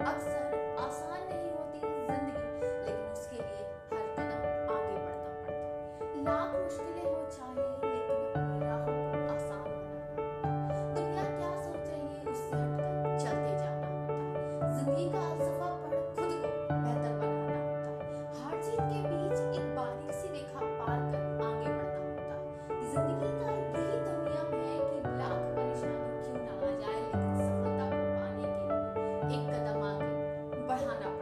Aksa ज़्यादा मांगे बढ़ाना